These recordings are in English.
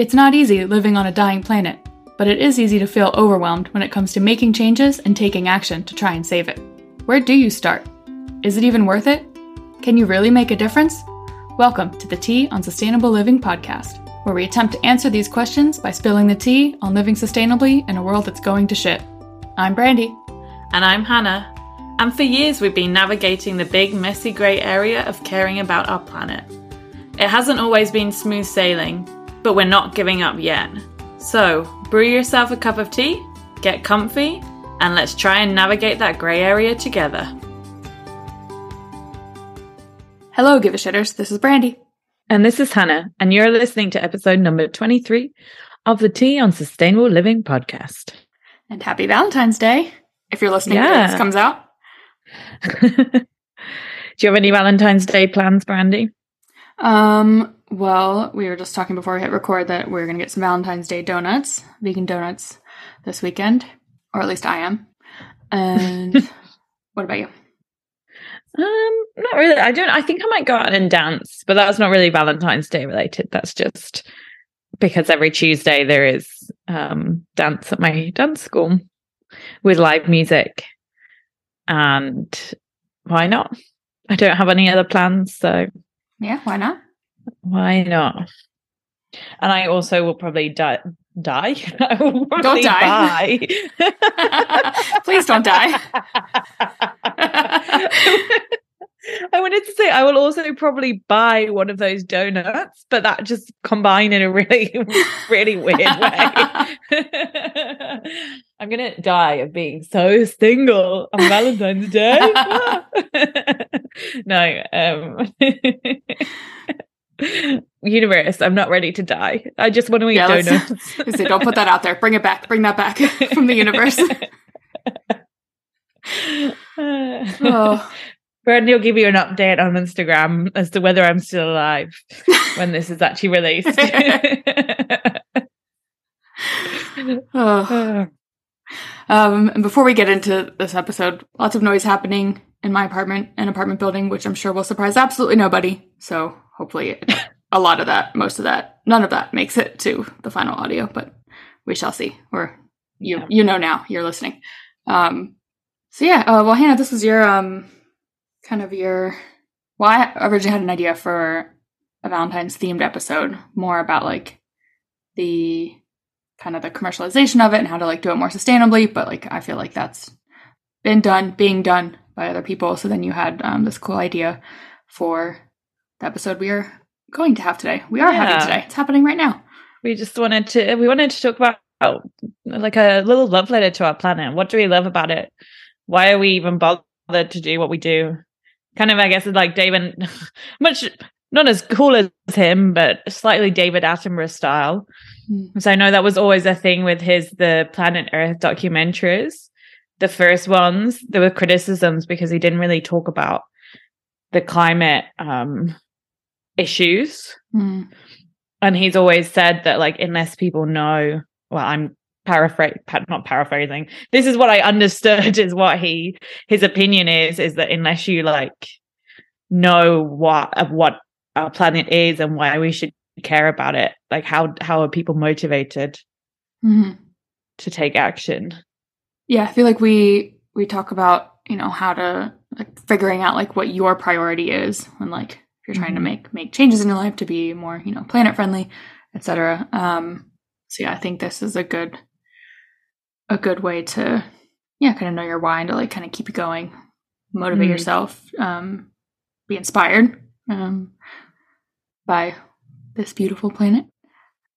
It's not easy living on a dying planet, but it is easy to feel overwhelmed when it comes to making changes and taking action to try and save it. Where do you start? Is it even worth it? Can you really make a difference? Welcome to the Tea on Sustainable Living podcast, where we attempt to answer these questions by spilling the tea on living sustainably in a world that's going to shit. I'm Brandy. And I'm Hannah. And for years, we've been navigating the big, messy grey area of caring about our planet. It hasn't always been smooth sailing, but we're not giving up yet. So, brew yourself a cup of tea, get comfy, and let's try and navigate that grey area together. Hello, Give a Shitters. This is Brandy. And this is Hannah, and you're listening to episode number 23 of the Tea on Sustainable Living podcast. And happy Valentine's Day if you're listening yeah. this comes out. Do you have any Valentine's Day plans, Brandy? Um, well, we were just talking before we hit record that we're going to get some Valentine's Day donuts, vegan donuts, this weekend, or at least I am. And what about you? Um, not really. I don't. I think I might go out and dance, but that's not really Valentine's Day related. That's just because every Tuesday there is um dance at my dance school with live music, and why not? I don't have any other plans, so yeah, why not? Why not? And I also will probably die. Die. I will don't die. Please don't die. I wanted to say I will also probably buy one of those donuts, but that just combine in a really, really weird way. I'm gonna die of being so single on Valentine's Day. no, um universe, I'm not ready to die. I just want to eat yeah, donuts. say, don't put that out there. Bring it back. Bring that back from the universe. oh. Brandy will give you an update on Instagram as to whether I'm still alive when this is actually released. oh. Um, and before we get into this episode, lots of noise happening in my apartment and apartment building, which I'm sure will surprise absolutely nobody. So hopefully, a lot of that, most of that, none of that makes it to the final audio, but we shall see. Or you, yeah. you know now, you're listening. Um, so yeah, uh, well, Hannah, this was your um, kind of your. Well, I originally had an idea for a Valentine's themed episode, more about like the kind of the commercialization of it and how to like do it more sustainably. But like, I feel like that's been done, being done by other people. So then you had um, this cool idea for the episode we are going to have today. We are yeah. having today. It's happening right now. We just wanted to we wanted to talk about oh, like a little love letter to our planet. What do we love about it? Why are we even bothered to do what we do? Kind of, I guess, like David, much not as cool as him, but slightly David Attenborough style. Mm. So I know that was always a thing with his the Planet Earth documentaries. The first ones, there were criticisms because he didn't really talk about the climate um, issues. Mm. And he's always said that, like, unless people know, well, I'm paraphrase not paraphrasing this is what i understood is what he his opinion is is that unless you like know what of what our planet is and why we should care about it like how how are people motivated mm-hmm. to take action yeah i feel like we we talk about you know how to like figuring out like what your priority is and like if you're trying to mm-hmm. make make changes in your life to be more you know planet friendly etc um so yeah i think this is a good a good way to yeah kind of know your why and to like kind of keep you going motivate mm yourself um be inspired um by this beautiful planet.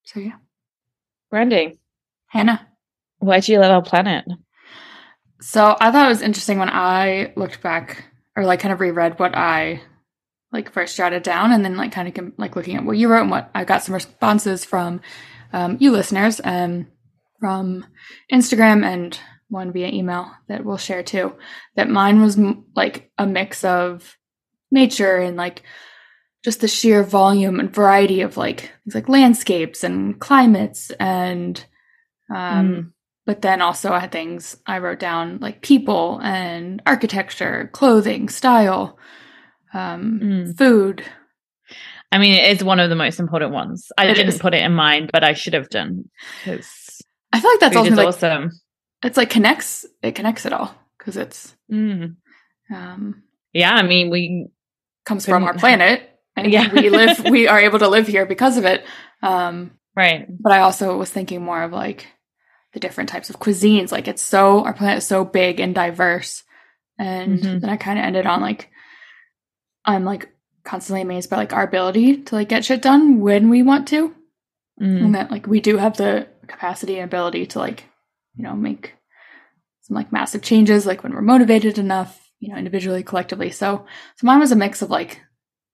So yeah. Brandy hannah. Why do you love our planet so i thought it was interesting when i looked back or like kind of reread what i like first jotted down and then like kind of like looking at what you wrote and what I got some responses from um, you listeners and um, from Instagram and one via email that we'll share too. That mine was m- like a mix of nature and like just the sheer volume and variety of like things like landscapes and climates and um mm. But then also I had things I wrote down like people and architecture, clothing, style, um, mm. food. I mean, it is one of the most important ones. I It didn't is. put it in mind, but I should have done because I feel like that's also like awesome. it's like connects it connects it all because it's Mm. um Yeah, I mean, we comes from our planet and Yeah. we live we are able to live here because of it um right. but i also was thinking more of like the different types of cuisines like it's so our planet is so big and diverse and Mhm. then i kind of ended on like i'm like constantly amazed by like our ability to like get shit done when we want to Mm. and that like we do have the capacity and ability to like you know make some like massive changes like when we're motivated enough you know individually collectively so so mine was a mix of like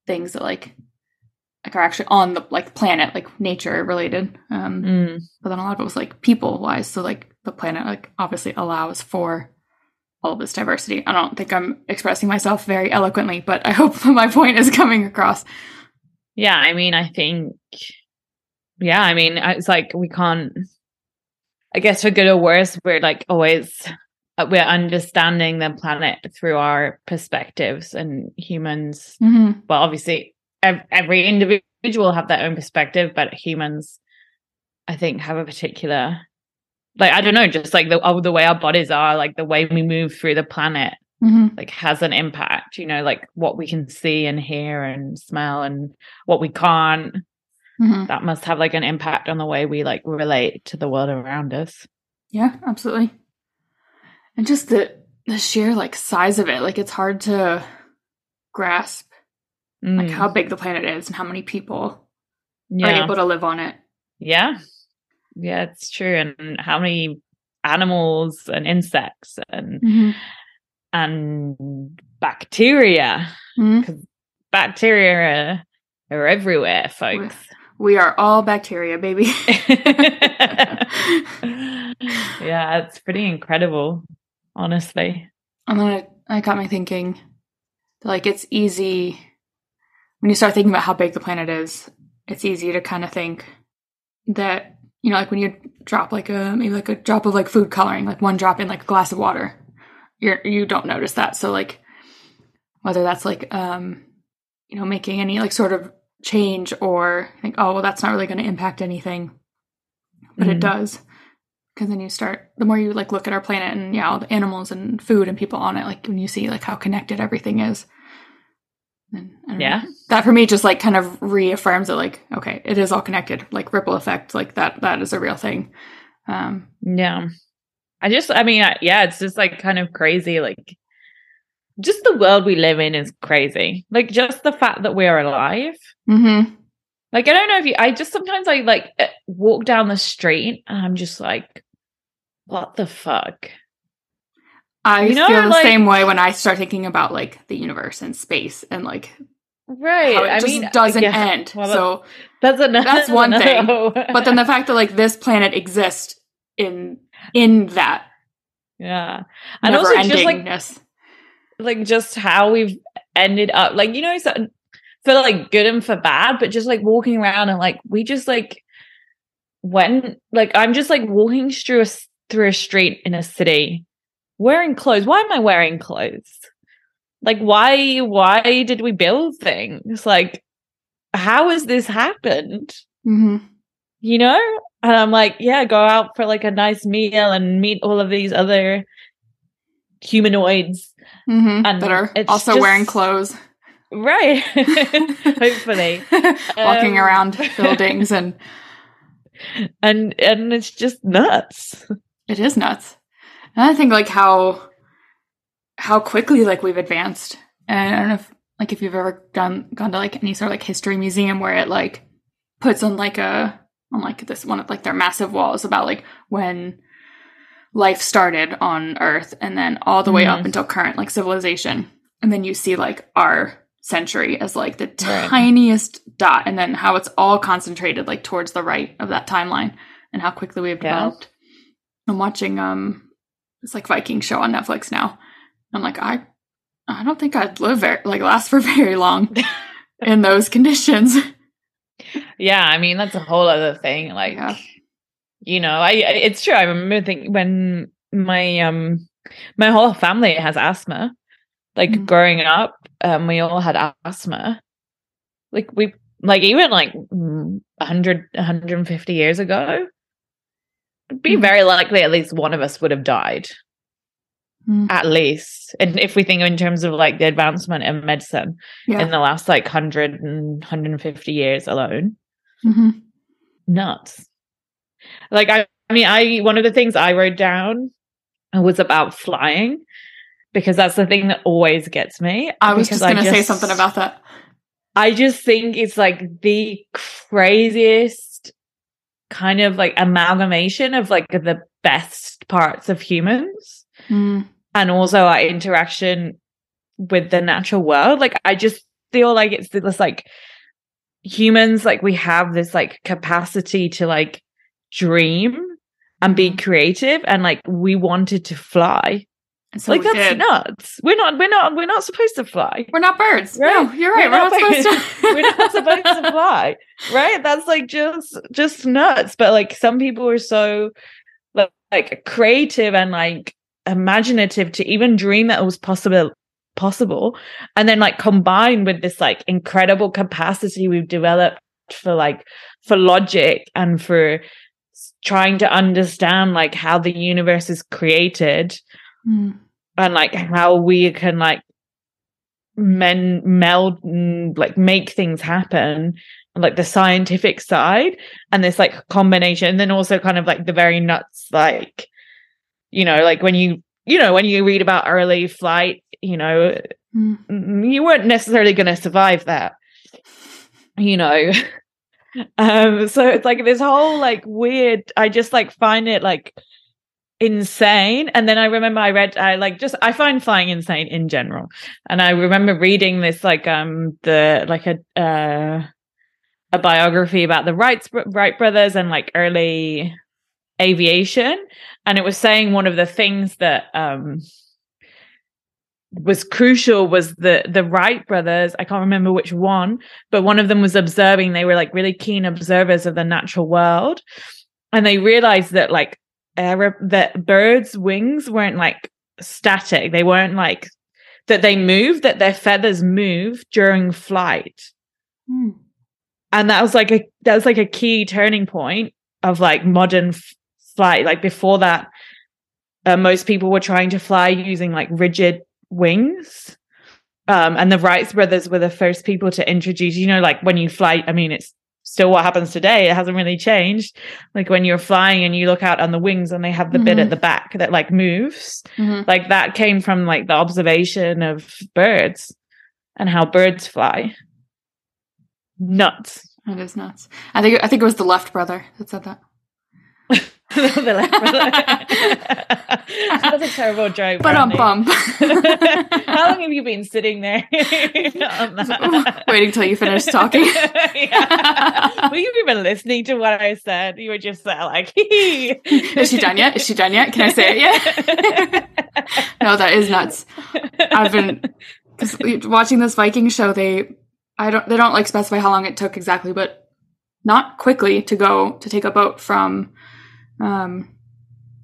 things that like like are actually on the like planet like nature related um Mm. but then a lot of it was like people wise so like the planet like obviously allows for all of this diversity i don't think i'm expressing myself very eloquently but i hope my point is coming across Yeah, I mean, I think, yeah, I mean, it's like we can't, I guess for good or worse, we're like always, uh, we're understanding the planet through our perspectives and humans. mm-hmm. Well, obviously, every individual have their own perspective, but humans, I think, have a particular, like, I don't know, just like the, oh, the way our bodies are, like the way we move through the planet Mm-hmm. like has an impact you know like what we can see and hear and smell and what we can't Mm-hmm. that must have like an impact on the way we like relate to the world around us Yeah, absolutely. And just the the sheer like size of it, like it's hard to grasp like Mm, how big the planet is and how many people are able to live on it. yeah yeah it's true and how many animals and insects and Mm-hmm. and bacteria Mhm. bacteria are, are everywhere folks We are all bacteria, baby. yeah it's pretty incredible honestly and then it, it got me thinking like it's easy when you start thinking about how big the planet is, it's easy to kind of think that you know, like when you drop like a maybe like a drop of like food coloring, like one drop in like a glass of water, you're you don't notice that. So like whether that's like um you know making any like sort of change or think oh well that's not really going to impact anything, but it Mhm. does because then you start the more you like look at our planet and yeah all the animals and food and people on it like when you see like how connected everything is. And I know yeah that for me just like kind of reaffirms that like okay it is all connected like ripple effect like that that is a real thing um Yeah. I just, I mean, I- yeah, it's just like kind of crazy. Like, just the world we live in is crazy. Like, just the fact that we're alive. Mm-hmm. Like, I don't know if you, I just sometimes I like walk down the street and I'm just like, what the fuck? I You know, feel the like- same way when i start thinking about like the universe and space and like Right. how it I just mean, doesn't yeah, end well, so that's another, that's one thing. but then the fact that like this planet exists in in that yeah. And also just like, like just how we've ended up like you know so, for like good and for bad but just like walking around and like we just like when like i'm just like walking through a through a street in a city wearing clothes. Why am i wearing clothes? Like why why did we build things? Like how has this happened? Hmm you know? And i'm like yeah go out for like a nice meal and meet all of these other humanoids. Hmm And that are it's also just- wearing clothes. Right. Hopefully. walking Um, around buildings and And and it's just nuts. It is nuts. And I think like how how quickly like we've advanced. And I don't know if like if you've ever gone gone to like any sort of like history museum where it like puts on like a on like this one of like their massive walls about like when life started on Earth and then all the way up Mhm. until current like civilization. And then you see like our century as like the Right. tiniest dot and then how it's all concentrated like towards the right of that timeline and how quickly we've Yeah. developed. I'm watching um this like Viking show on Netflix now. I'm like, I I don't think I'd live very like last for very long in those conditions. Yeah, I mean that's a whole other thing. Like Yeah. you know, I, it's true. I remember thinking when my um my whole family has asthma. Like Mhm. growing up, um, we all had asthma. Like we like even like 100 150 years ago it'd be mm. very likely at least one of us would have died mm. at least and if we think in terms of like the advancement in medicine yeah. in the last like 100 and 150 years alone mm-hmm. nuts like I, I mean i one of the things i wrote down was about flying because that's the thing that always gets me i was just going to say something about that I just think it's like the craziest kind of like amalgamation of like the best parts of humans mm. and also our interaction with the natural world. Like I just feel like it's this like humans like we have this like capacity to like dream and be mm. creative and like we wanted to fly so like that's did. nuts. We're not. We're not. We're not supposed to fly. We're not birds. Right? No, you're right. We're, we're not, not supposed to. we're not supposed to fly. Right? That's like just just nuts. But like some people are so like, like creative and like imaginative to even dream that it was possible possible and then like combined with this like incredible capacity we've developed for like for logic and for trying to understand like how the universe is created mm. and like how we can like men meld like make things happen like the scientific side and this like combination and then also kind of like the very nuts like you know like when you you know when you read about early flight you know mm. you weren't necessarily going to survive that you know um so it's like this whole like weird i just like find it like insane and then i remember i read i like just i find flying insane in general and i remember reading this like um the like a uh a biography about the wright wright brothers and like early aviation and it was saying one of the things that um was crucial was the the Wright brothers. I can't remember which one, but one of them was observing. They were like really keen observers of the natural world, and they realized that like air that birds' wings weren't like static. They weren't like that they move, that their feathers move during flight. Hmm. And that was like a that was like a key turning point of like modern f- flight. Like before that, uh, most people were trying to fly using like rigid wings. Um, and the Wright brothers were the first people to introduce, you know, like when you fly, I mean, it's still what happens today. It hasn't really changed. Like when you're flying and you look out on the wings and they have the mm-hmm. bit at mm-hmm. the back that like moves, mm-hmm. like that came from like the observation of birds and how birds fly. Nuts. It is nuts. I think I think it was the left brother that said that. That's a terrible joke. But I'm bump. How long have you been sitting there? Waiting till you finish talking. yeah. Were you even listening to what I said? You were just like, Is she done yet? Is she done yet? Can I say it yet? no, that is nuts. I've been watching this Viking show. They, I don't, they don't like specify how long it took exactly, but not quickly to go to take a boat from um,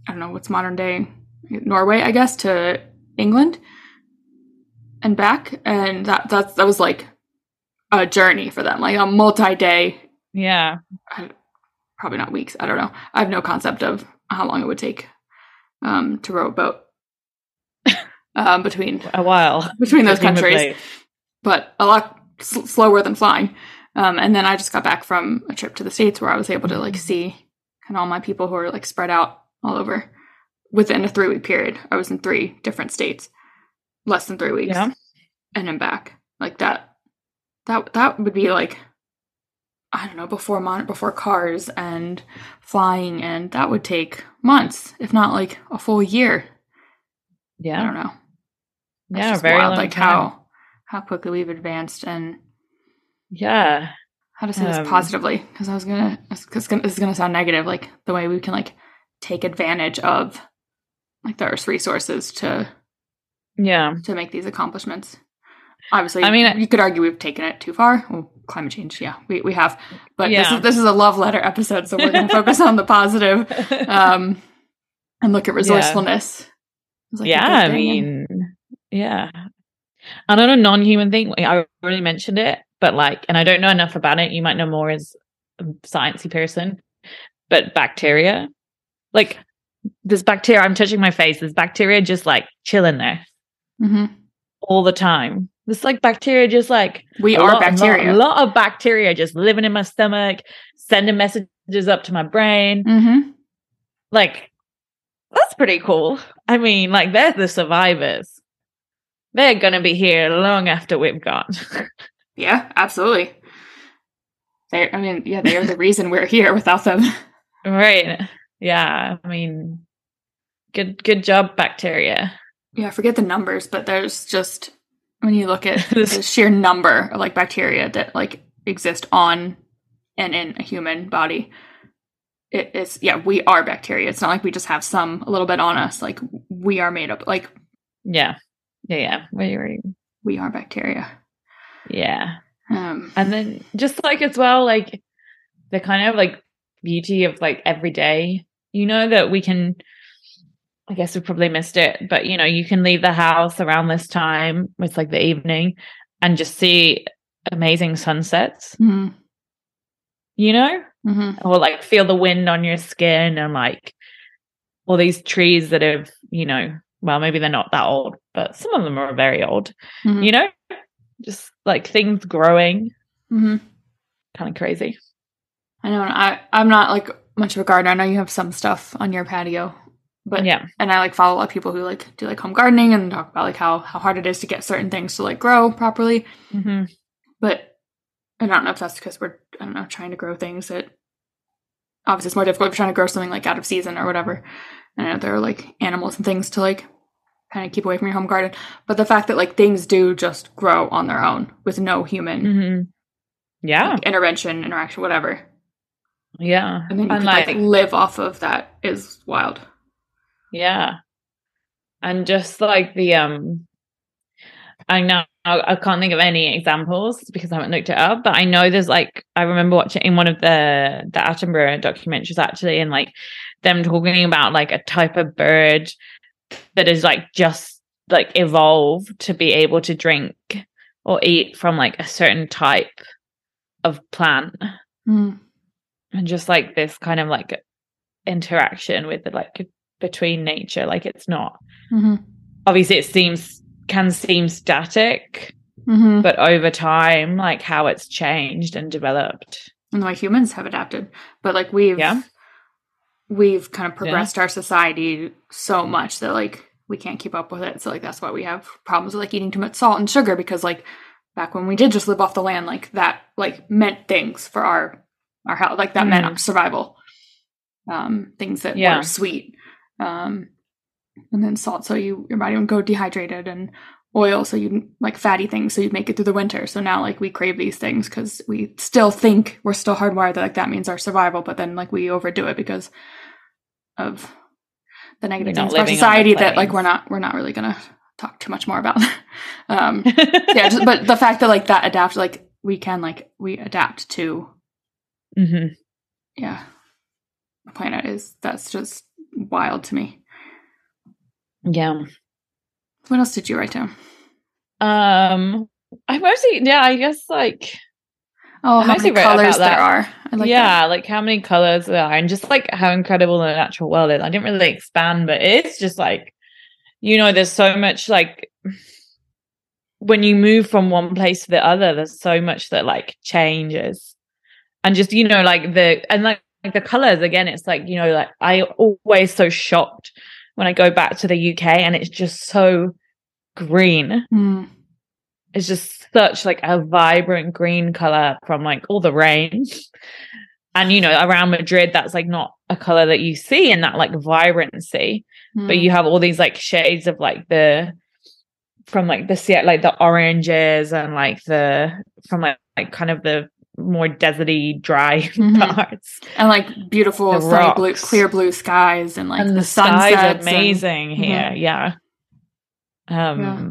I don't know what's modern day Norway, I guess, to England and back, and that that's that was like a journey for them, like a multi-day. Yeah, probably not weeks. I don't know. I have no concept of how long it would take um, to row a boat um, between a while between those countries, but a lot sl- slower than flying. Um, and then I just got back from a trip to the states where I was able to like see and all my people who are like spread out all over within a three week period. I was in three different states, less than three weeks, yeah. and then back like that. That that would be like I don't know before mon- before cars and flying, and that would take months, if not like a full year. Yeah, I don't know. That's yeah, very wild, like time. how how quickly we've advanced and yeah how to say um, this positively because I was gonna because this is gonna sound negative like the way we can like take advantage of like the Earth's resources to yeah to make these accomplishments. Obviously, I mean, you could argue we've taken it too far. Well, climate change, yeah, we, we have. But yeah. this is this is a love letter episode, so we're going to focus on the positive, um, and look at resourcefulness. Yeah, like yeah I mean, and... yeah. Another non-human thing, I already mentioned it, but like, and I don't know enough about it. You might know more as a sciencey person, but bacteria, like this bacteria, I'm touching my face. This bacteria just like chilling there hmm all the time. This like bacteria just like We are lot- a lot- bacteria. A lot, of bacteria just living in my stomach, sending messages up to my brain. hmm Like, that's pretty cool. I mean, like, they're the survivors. They're gonna be here long after we've gone. Yeah, absolutely. They, I mean, yeah, they are the reason we're here. Without them, right. Yeah. I mean, good good job, bacteria. yeah, forget the numbers, but there's just when you look at the sheer number of like bacteria that like exist on and in a human body. It is yeah, we are bacteria. It's not like we just have some a little bit on us. Like we are made up. Like Yeah. Yeah, yeah. Wait, wait. we are bacteria. Yeah. Um, And then just like as well, like the kind of like beauty of like every day, you know, that we can I guess we probably missed it, but you know, you can leave the house around this time, it's like the evening, and just see amazing sunsets, mhm, you know? mhm. Or like feel the wind on your skin and like all these trees that have, you know, well, maybe they're not that old, but some of them are very old, Mhm. you know? Just like things growing, Mhm. kind of crazy. I know. I I'm not like much of a gardener. I know you have some stuff on your patio, but yeah. and I like follow a lot of people who like do like home gardening and talk about like how how hard it is to get certain things to like grow properly. hmm But I don't know if that's because we're I don't know trying to grow things that obviously it's more difficult if you're trying to grow something like out of season or whatever. And I know there are like animals and things to like kind of keep away from your home garden. But the fact that like things do just grow on their own with no human hmm Yeah. like, intervention, interaction, whatever. Yeah. And then you And can like, like, live off of that is wild. yeah. And just like the um I know I can't think of any examples because I haven't looked it up, but I know there's like I remember watching in one of the the Attenborough documentaries actually and like them talking about like a type of bird that is like just like evolved to be able to drink or eat from like a certain type of plant. Mm. and just like this kind of like interaction with the like between nature like it's not hmm obviously it seems can seem static hmm but over time like how it's changed and developed. And the way humans have adapted, but like we've Yeah. We've kind of progressed our society so much that like we can't keep up with it. So like that's why we have problems with like eating too much salt and sugar because like back when we did just live off the land, like that like meant things for our our health. Like that Mm. meant survival. Um, things that Yeah. were sweet. Um, and then salt, so you your body would go dehydrated, and oil, so you like fatty things, so you'd make it through the winter. So now like we crave these things because we still think we're still hardwired that like that means our survival, but then like we overdo it because of the negative things of our living on the society that like we're not we're not really gonna talk too much more about. um, yeah, just, but the fact that like that adapt, like we can like we adapt to mm-hmm. yeah the planet is that's just wild to me. yeah What else did you write down? um i mostly yeah i guess like Oh, I how many colors there are. I like yeah like how many colors there are and just like how incredible the natural world is i didn't really expand but it's just like you know there's so much like when you move from one place to the other there's so much that like changes and just you know like the and like, like the colors again it's like you know like i always so shocked when i go back to the uk and it's just so green. Mm, it's just such like a vibrant green color from like all the rain. And you know around madrid that's like not a color that you see in that like vibrancy. But mm, you have all these like shades of like the from like the like the oranges and like the from like, like kind of the more deserty dry Mhm. parts and like beautiful blue, clear blue skies and like and the, the, sunsets. and- amazing here yeah um Yeah.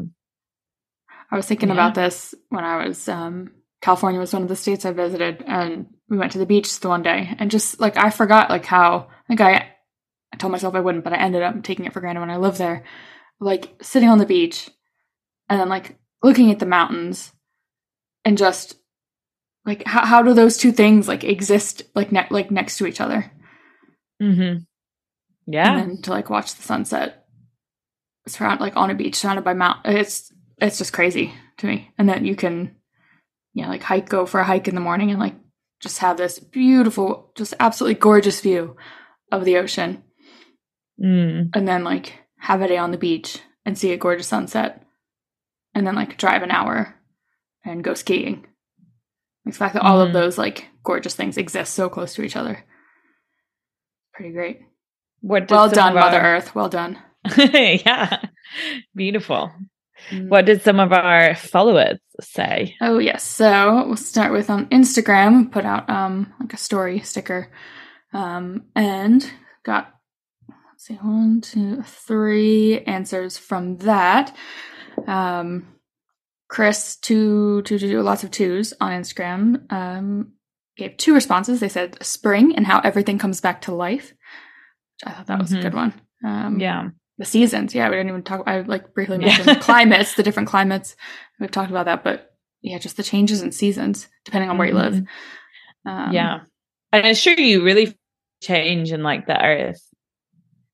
I was thinking Yeah. about this when I was um California was one of the states I visited and we went to the beach the one day and just like I forgot like how like I I told myself I wouldn't, but I ended up taking it for granted when I lived there. Like sitting on the beach and then like looking at the mountains and just like how, how do those two things like exist like ne- like next to each other Mm-hmm. Yeah. and then to like watch the sunset surround like on a beach surrounded by mount it's it's just crazy to me and then you can yeah like hike go for a hike in the morning and like just have this beautiful just absolutely gorgeous view of the ocean Mm. and then like have a day on the beach and see a gorgeous sunset and then like drive an hour and go skiing the fact that all of Mhm. those like gorgeous things exist so close to each other pretty great What well done our- mother earth well done yeah. Beautiful. Mm. What did some of our followers say? Oh yes. So we'll start with on Instagram, put out um like a story sticker. Um and got let's see, one, two, three answers from that. Um Kris two two two two lots of twos on Instagram. Um gave two responses. They said spring and how everything comes back to life. I thought that was Mhm. a good one. Um Yeah. the seasons. Yeah, we didn't even talk. I like briefly Yeah. mentioned climates, the different climates. We've talked about that, but yeah, just the changes in seasons depending on where you live. Um, yeah. And it's true you really change in like the earth.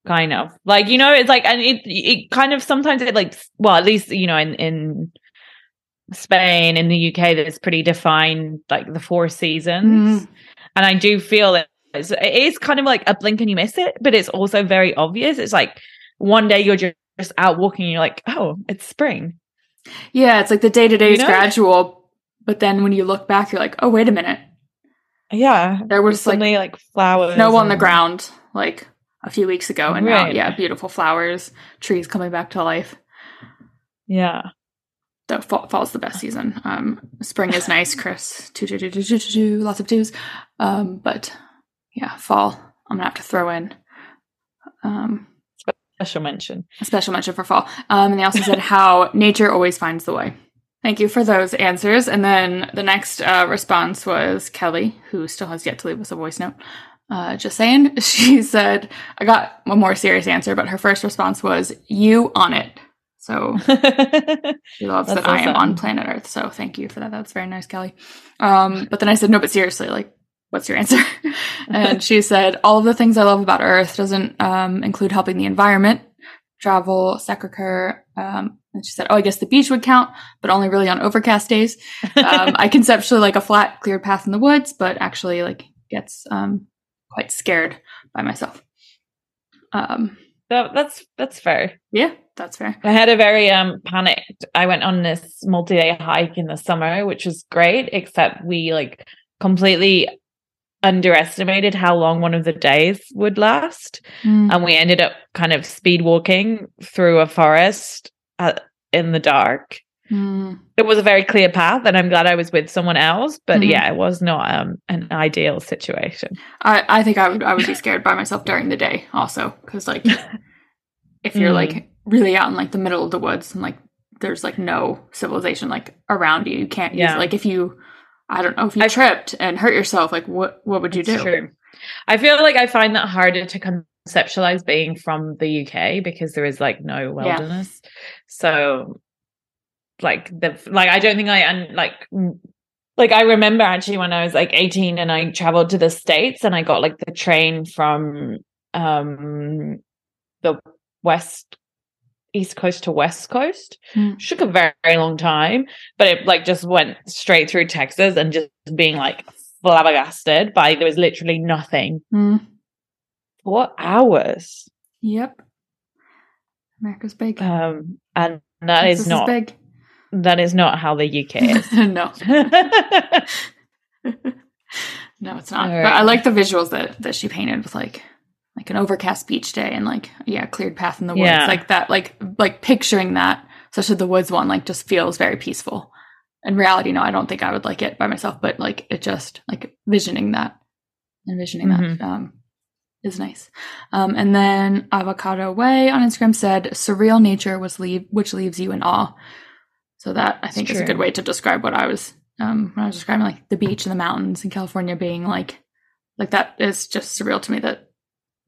Kind of. Like, you know, it's like and it it kind of sometimes it like well, at least, you know, in in Spain, in the UK, that's pretty defined like the four seasons. Mm. And I do feel that it's, it is kind of like a blink and you miss it, but it's also very obvious. It's like one day you're just out walking and you're like, oh, it's spring. yeah, it's like the day to day is know? gradual, but then when you look back, you're like, oh wait a minute, Yeah. there was like Suddenly like flowers. snow on the ground like a few weeks ago, and now yeah, beautiful flowers, trees coming back to life. Yeah. The fall, fall's the best season. Um, spring is nice, Kris. Two, two, two, two, two, two, two, lots of twos. Um, but yeah, fall. I'm gonna have to throw in um, Special mention. a special mention for fall. Um, and they also said how nature always finds the way. Thank you for those answers. And then the next uh, response was Kelly, who still has yet to leave us a voice note. Uh, just saying, she said, I got a more serious answer, but her first response was, You on it. So she loves that I am on planet Earth. So thank you for that. That's very nice, Kelly. Um, but then I said, no, but seriously, like, what's your answer? and she said, all of the things I love about Earth doesn't um, include helping the environment, travel, sacre Um, and she said, oh, I guess the beach would count, but only really on overcast days. Um, I conceptually like a flat, cleared path in the woods, but actually like gets um, quite scared by myself. Um, That- that's that's fair. yeah, that's fair. I had a very um panicked. I went on this multi-day hike in the summer, which was great, except we like completely underestimated how long one of the days would last. Mm. And we ended up kind of speed walking through a forest at, in the dark. Mm. It was a very clear path, and I'm glad I was with someone else. But Mhm. yeah, it was not um, an ideal situation. I, I think I would I would be scared by myself during the day also because like if you're Mm. like really out in like the middle of the woods and like there's like no civilization like around you you can't use like if you I don't know if you I- tripped and hurt yourself like what what would you do True. I feel like I find that harder to conceptualize being from the UK because there is like no wilderness. So like the like I don't think I and like like I remember actually when I was like 18 and I traveled to the states and I got like the train from um the west east coast to west coast. Hmm. took a very, very long time but it like just went straight through texas and just being like flabbergasted by there was literally nothing. Mm. four hours. Yep. America's big. Um and that is Texas not big. that is not how the uk is. No. No it's not. All but. I like the visuals that that she painted with like like an overcast beach day and like yeah cleared path in the woods. Yeah. like that like like picturing that especially the woods one like just feels very peaceful. In reality no i don't think i would like it by myself but like it just like visioning that envisioning Mhm. that um is nice. Um and then avocado way on instagram said surreal nature was leave which leaves you in awe. So that i It's think is a good way to describe what i was um when i was describing like the beach and the mountains in california being like like that is just surreal to me that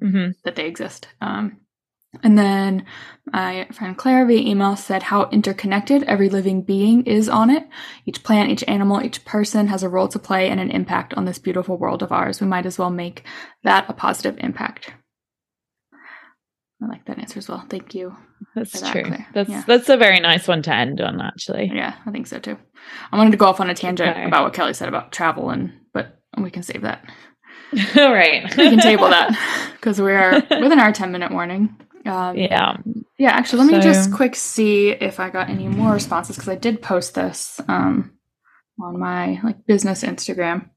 hmm that they exist. Um, And then my friend Claire via email said how interconnected every living being is on it. Each plant, each animal, each person has a role to play and an impact on this beautiful world of ours. We might as well make that a positive impact. I like that answer as well. Thank you. That's that, true. Claire. That's Yeah. that's a very nice one to end on, actually. Yeah, I think so too. I wanted to go off on a tangent Okay. about what Kelly said about travel and but we can save that. All right. We can table that because we are within our 10 minute warning. Um, yeah. Yeah, actually, let me just quick see if I got any more responses because I did post this um, on my like business Instagram.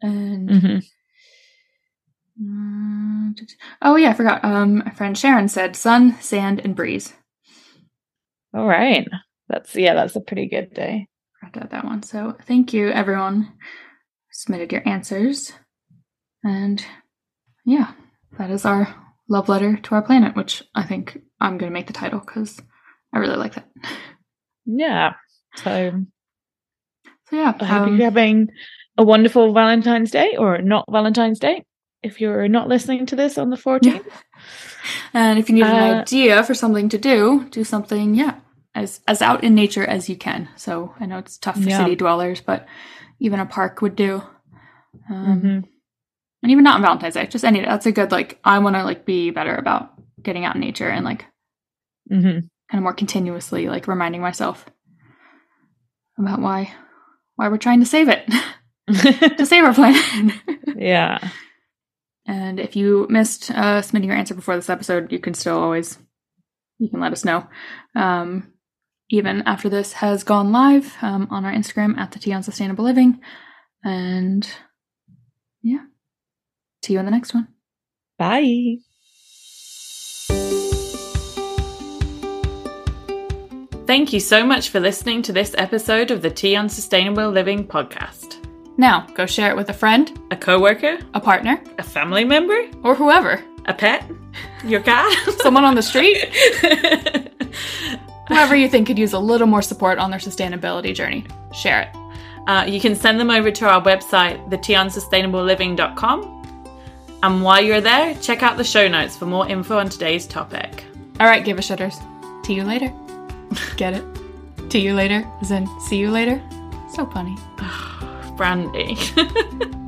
And hmm Mm, oh yeah, I forgot. Um, my friend Sharon said sun, sand, and breeze. All right. That's yeah, that's a pretty good day. I Forgot to add that one. So thank you, everyone, submitted your answers. And yeah, that is our love letter to our planet, which I think I'm going to make the title because I really like that. Yeah. So So yeah, I hope um, you're having a wonderful Valentine's Day or not Valentine's Day. If you're not listening to this on the 14th. and if you need an Uh, idea for something to do, do something, yeah, as as out in nature as you can. So I know it's tough for Yeah. city dwellers, but even a park would do. Um, Mhm. And even not on Valentine's Day, just any. That's a good like. I want to like be better about getting out in nature and like mm-hmm. kind of more continuously like reminding myself about why why we're trying to save it to save our planet. yeah. And if you missed uh, submitting your answer before this episode, you can still always you can let us know. Um, even after this has gone live um, on our Instagram at the Tea on Sustainable Living, and yeah, see you in the next one. Bye. Thank you so much for listening to this episode of the Tea on Sustainable Living podcast. Now go share it with a friend, A coworker, a partner, a family member, or whoever. a pet, your cat, Someone on the street, whoever you think could use a little more support on their sustainability journey. Share it. Uh, you can send them over to our website, theteaonsustainableliving.com. And while you're there, check out the show notes for more info on today's topic. All right, give a shitters. See you later. Get it? See you later, as in see you later. So funny. Brandy.